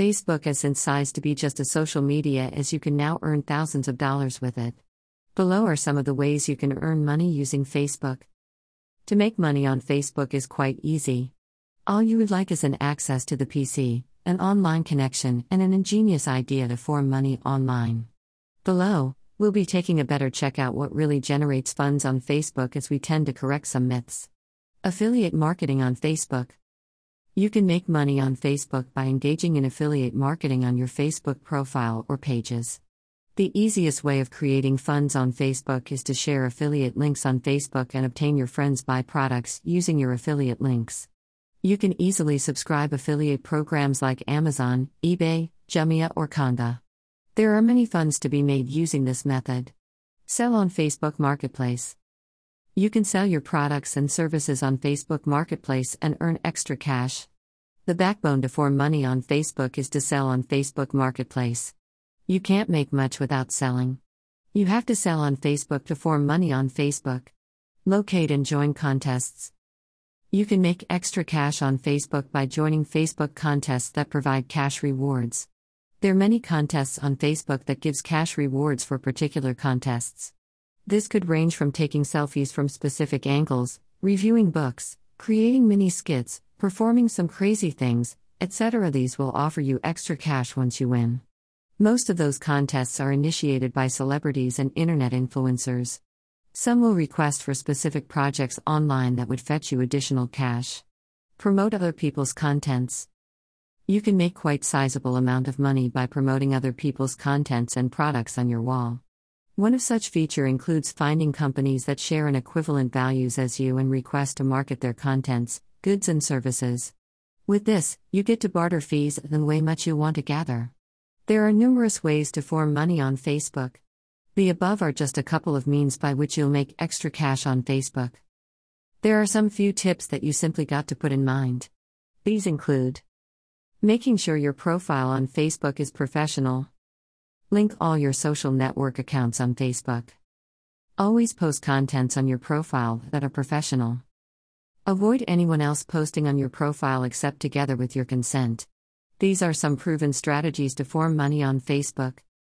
Facebook has since sized to be just a social media as you can now earn thousands of dollars with it. Below are some of the ways you can earn money using Facebook. To make money on Facebook is quite easy. All you would like is an access to the PC, an online connection, and an ingenious idea to form money online. Below, we'll be taking a better check out what really generates funds on Facebook as we tend to correct some myths. Affiliate marketing on Facebook. You can make money on Facebook by engaging in affiliate marketing on your Facebook profile or pages. The easiest way of creating funds on Facebook is to share affiliate links on Facebook and obtain your friends buy products using your affiliate links. You can easily subscribe affiliate programs like Amazon, eBay, Jumia, or Konga. There are many funds to be made using this method. Sell on Facebook Marketplace. You can sell your products and services on Facebook Marketplace and earn extra cash. The backbone to form money on Facebook is to sell on Facebook Marketplace. You can't make much without selling. You have to sell on Facebook to form money on Facebook. Locate and join contests. You can make extra cash on Facebook by joining Facebook contests that provide cash rewards. There are many contests on Facebook that gives cash rewards for particular contests. This could range from taking selfies from specific angles, reviewing books, creating mini skits, performing some crazy things, etc. These will offer you extra cash once you win. Most of those contests are initiated by celebrities and internet influencers. Some will request for specific projects online that would fetch you additional cash. Promote other people's contents. You can make quite sizable amount of money by promoting other people's contents and products on your wall. One of such feature includes finding companies that share an equivalent values as you and request to market their contents, goods and services. With this, you get to barter fees than way much you want to gather. There are numerous ways to form money on Facebook. The above are just a couple of means by which you'll make extra cash on Facebook. There are some few tips that you simply got to put in mind. These include Making sure your profile on Facebook is professional. Link all your social network accounts on Facebook. Always post contents on your profile that are professional. Avoid anyone else posting on your profile except together with your consent. These are some proven strategies to form money on Facebook.